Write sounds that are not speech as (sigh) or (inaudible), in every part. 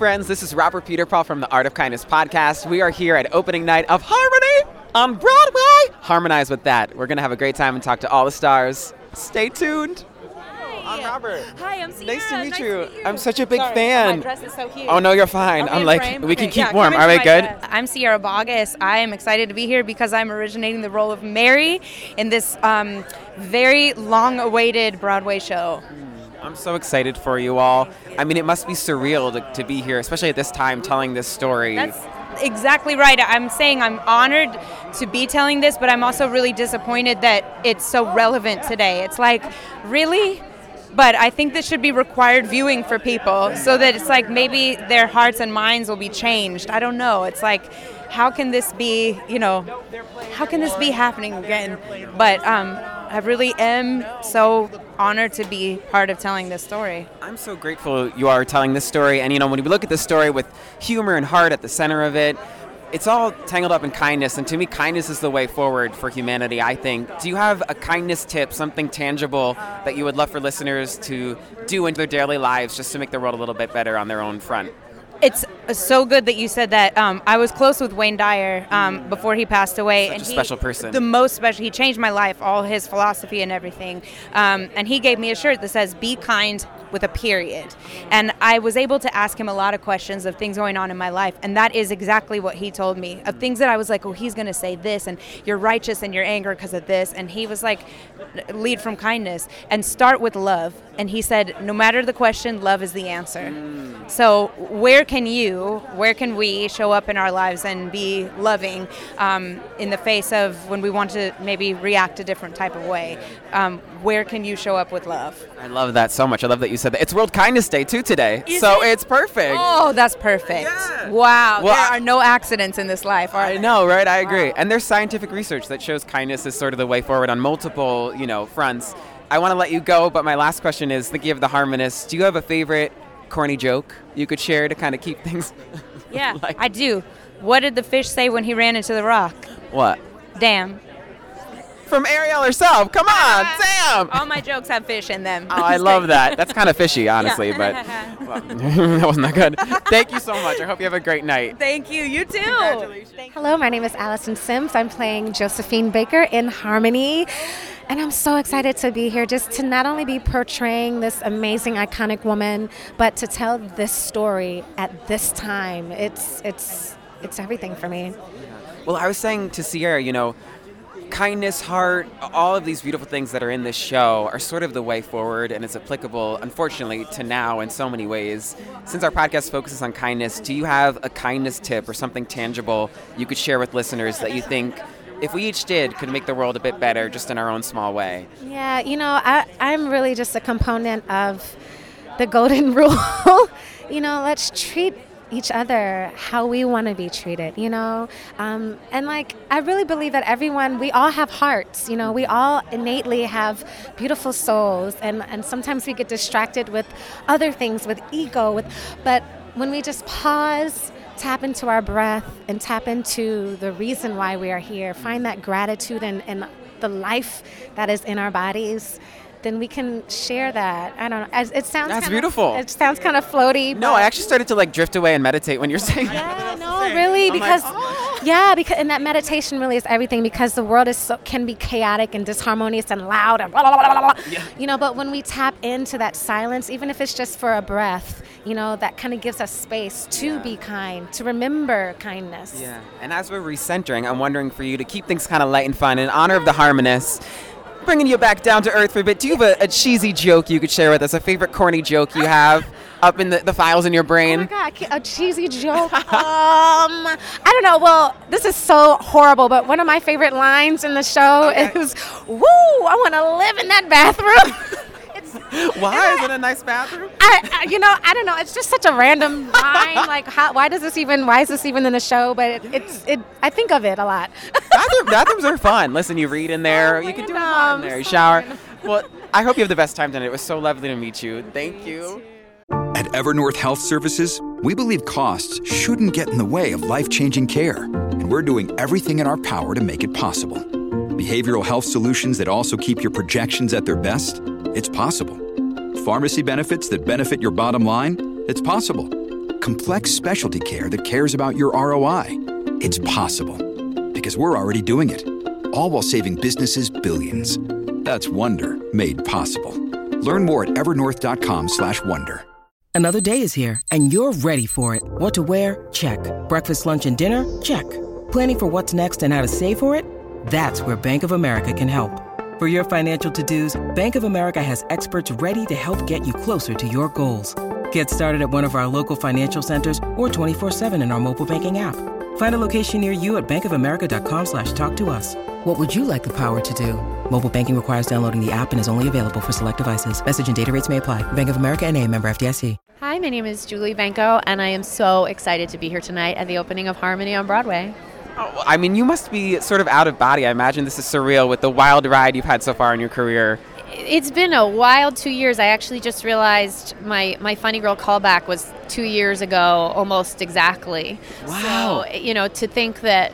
Friends. This is Robert Peterpaul from the Art of Kindness podcast. We are here at opening night of Harmony on Broadway. Harmonize with that. We're going to have a great time and talk to all the stars. Stay tuned. Hi. I'm Robert. Hi, I'm Sierra. Nice to meet Nice you. to meet I'm such a big Sorry, fan. My dress is so cute. Oh, no, you're fine. Okay, I'm like, frame? we can keep yeah, warm. come Are we good? dress. I'm Sierra Boggess. I am excited to be here because I'm originating the role of Mary in this um, very long-awaited Broadway show. I'm so excited for you all. I mean, it must be surreal to, to be here, especially at this time, telling this story. That's exactly right. I'm saying I'm honored to be telling this, but I'm also really disappointed that it's so relevant today. It's like, really? But I think this should be required viewing for people so that it's like maybe their hearts and minds will be changed. I don't know. It's like, how can this be, you know, how can this be happening again? But um, I really am so honored to be part of telling this story. I'm so grateful you are telling this story. And, you know, when we look at this story with humor and heart at the center of it, it's all tangled up in kindness. And to me, kindness is the way forward for humanity, I think. Do you have a kindness tip, something tangible that you would love for listeners to do in their daily lives just to make the world a little bit better on their own front? It's so good that you said that. Um, I was close with Wayne Dyer um, before he passed away, Such and a he- special person. The most special. He changed my life, all his philosophy and everything. Um, and he gave me a shirt that says "Be kind" with a period. And I was able to ask him a lot of questions of things going on in my life, and that is exactly what he told me of things that I was like, "Oh, he's going to say this, and you're righteous in your anger because of this," and he was like, "Lead from kindness and start with love." And he said, "No matter the question, love is the answer." So, where can you, where can we show up in our lives and be loving um, in the face of when we want to maybe react a different type of way? Um, where can you show up with love? I love that so much. I love that you said that. It's World Kindness Day, too, today. so it's perfect. Oh, that's perfect. Wow. Well, there I- are no accidents in this life. Are I there? know, right? I agree. And there's scientific research that shows kindness is sort of the way forward on multiple, you know, fronts. I want to let you go, but my last question is thinking of the harmonists. Do you have a favorite corny joke you could share to kind of keep (laughs) things? Yeah, (laughs) I do. What did the fish say when he ran into the rock? what? Damn. From Ariel herself. Come ah. on, Sam. All my jokes have fish in them. Oh, I love that. That's kind of fishy, honestly, (laughs) but well, (laughs) that wasn't that good. Thank you so much. I hope you have a great night. Thank you. You too. Hello, my name is Allison Semmes. I'm playing Josephine Baker in Harmony. And I'm so excited to be here just to not only be portraying this amazing iconic woman, but to tell this story at this time. It's it's it's everything for me. Well, I was saying to Sierra, you know, kindness, heart, all of these beautiful things that are in this show are sort of the way forward, and it's applicable, unfortunately, to now in so many ways. Since our podcast focuses on kindness, do you have a kindness tip or something tangible you could share with listeners that you think, if we each did, could make the world a bit better just in our own small way? Yeah, you know, I, I'm really just a component of the golden (laughs) rule. you know, let's treat each other how we want to be treated, you know? Um, and like, I really believe that everyone, we all have hearts, you know? We all innately have beautiful souls, and, and sometimes we get distracted with other things, with ego, with, but when we just pause, tap into our breath, and tap into the reason why we are here, find that gratitude and, and the life that is in our bodies then we can share that. I don't know. It sounds That's kinda, beautiful. It sounds kind of floaty. No, I actually started to like drift away and meditate when you're (laughs) saying that. Yeah, no, really, because yeah, because and that meditation really is everything because the world is so, can be chaotic and disharmonious and loud and blah, blah, blah, blah, blah. you know. But when we tap into that silence, even if it's just for a breath, you know, that kind of gives us space to be kind, to remember kindness. Yeah, and as we're recentering, I'm wondering for you to keep things kind of light and fun in honor of the harmonists. Bringing you back down to earth for a bit. Do you have a, a cheesy joke you could share with us? A favorite corny joke you have (laughs) up in the, the files in your Oh brain? my God, a cheesy joke. (laughs) um, I don't know. Well, this is so horrible, but one of my favorite lines in the show is, "Woo! I want to live in that bathroom." (laughs) (laughs) Why is it a nice bathroom? (laughs) I, I, you know, I don't know. It's just such a random line. (laughs) Like, how, why does this even? Why is this even in the show? But it, it's it. I think of it a lot. Bathroom, bathrooms are fun. Listen, you read in there. Oh you can do a lot in there. You shower. Well, I hope you have the best time tonight. It was so lovely to meet you. Thank you. At Evernorth Health Services, we believe costs shouldn't get in the way of life changing care, and we're doing everything in our power to make it possible. Behavioral health solutions that also keep your projections at their best? It's possible. Pharmacy benefits that benefit your bottom line? It's possible. Complex specialty care that cares about your ROI? It's possible. Because we're already doing it. All while saving businesses billions. That's Wonder made possible. Learn more at evernorth.com/wonder. Another day is here, and you're ready for it. What to wear? Check. Breakfast, lunch, and dinner? Check. Planning for what's next and how to save for it? That's where Bank of America can help. For your financial to-dos, Bank of America has experts ready to help get you closer to your goals. Get started at one of our local financial centers or 24-7 in our mobile banking app. Find a location near you at bankofamerica.com slash talk to us. What would you like the power to do? Mobile banking requires downloading the app and is only available for select devices. Message and data rates may apply. Bank of America and a member FDIC. Hi, my name is Julie Benko, and I am so excited to be here tonight at the opening of Harmony on Broadway. Oh, I mean, you must be sort of out of body. I imagine this is surreal with the wild ride you've had so far in your career. It's been a wild two years. I actually just realized my, my Funny Girl callback was two years ago, almost exactly. Wow. So, you know, to think that,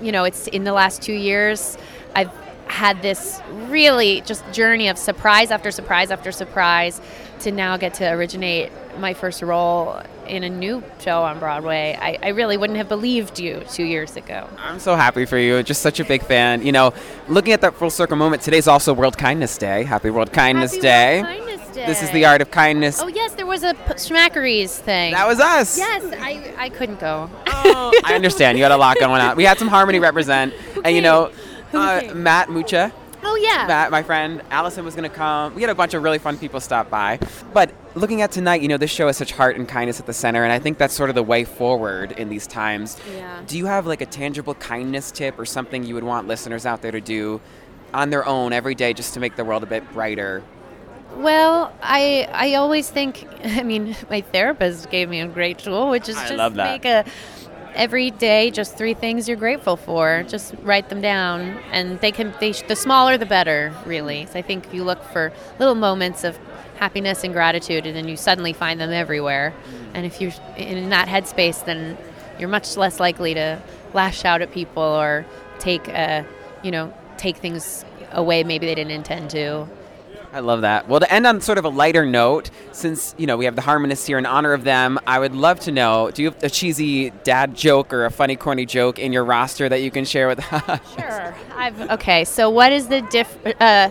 you know, it's in the last two years, I've had this really just journey of surprise after surprise after surprise to now get to originate my first role in a new show on Broadway. I, I really wouldn't have believed you two years ago. I'm so happy for you. Just such a big fan. You know, looking at that full circle moment, today's also World Kindness Day. Happy World Kindness Happy Day. World Kindness Day. This is the art of kindness. Oh yes, there was a P- Schmackeries thing. That was us. Yes, I, I couldn't go. I understand. You had a lot going on. We had some harmony (laughs) represent, and you know, uh, Matt Mucha. Oh yeah. Matt, my friend, Allison was going to come. We had a bunch of really fun people stop by. But looking at tonight, you know, this show has such heart and kindness at the center, and I think that's sort of the way forward in these times. Yeah. Do you have like a tangible kindness tip or something you would want listeners out there to do on their own every day just to make the world a bit brighter? Well, I I always think. (laughs) I mean, my therapist gave me a great tool, which is I just love that. make a every day just three things you're grateful for. Just write them down, and they can. They the smaller the better, really. So I think if you look for little moments of happiness and gratitude, and then you suddenly find them everywhere. And if you're in that headspace, then you're much less likely to lash out at people or take uh, you know take things away maybe they didn't intend to. I love that. Well, to end on sort of a lighter note, since you know we have the harmonists here in honor of them, I would love to know: Do you have a cheesy dad joke or a funny, corny joke in your roster that you can share with? (laughs) us? Sure. I've okay. So what is the diff? Uh,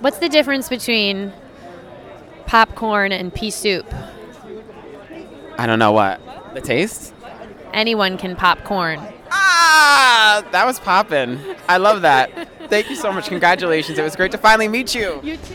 what's the difference between popcorn and pea soup? I don't know what the taste. Anyone can pop corn. Ah, that was poppin'. I love that. Thank you so much. Congratulations. It was great to finally meet you. You too.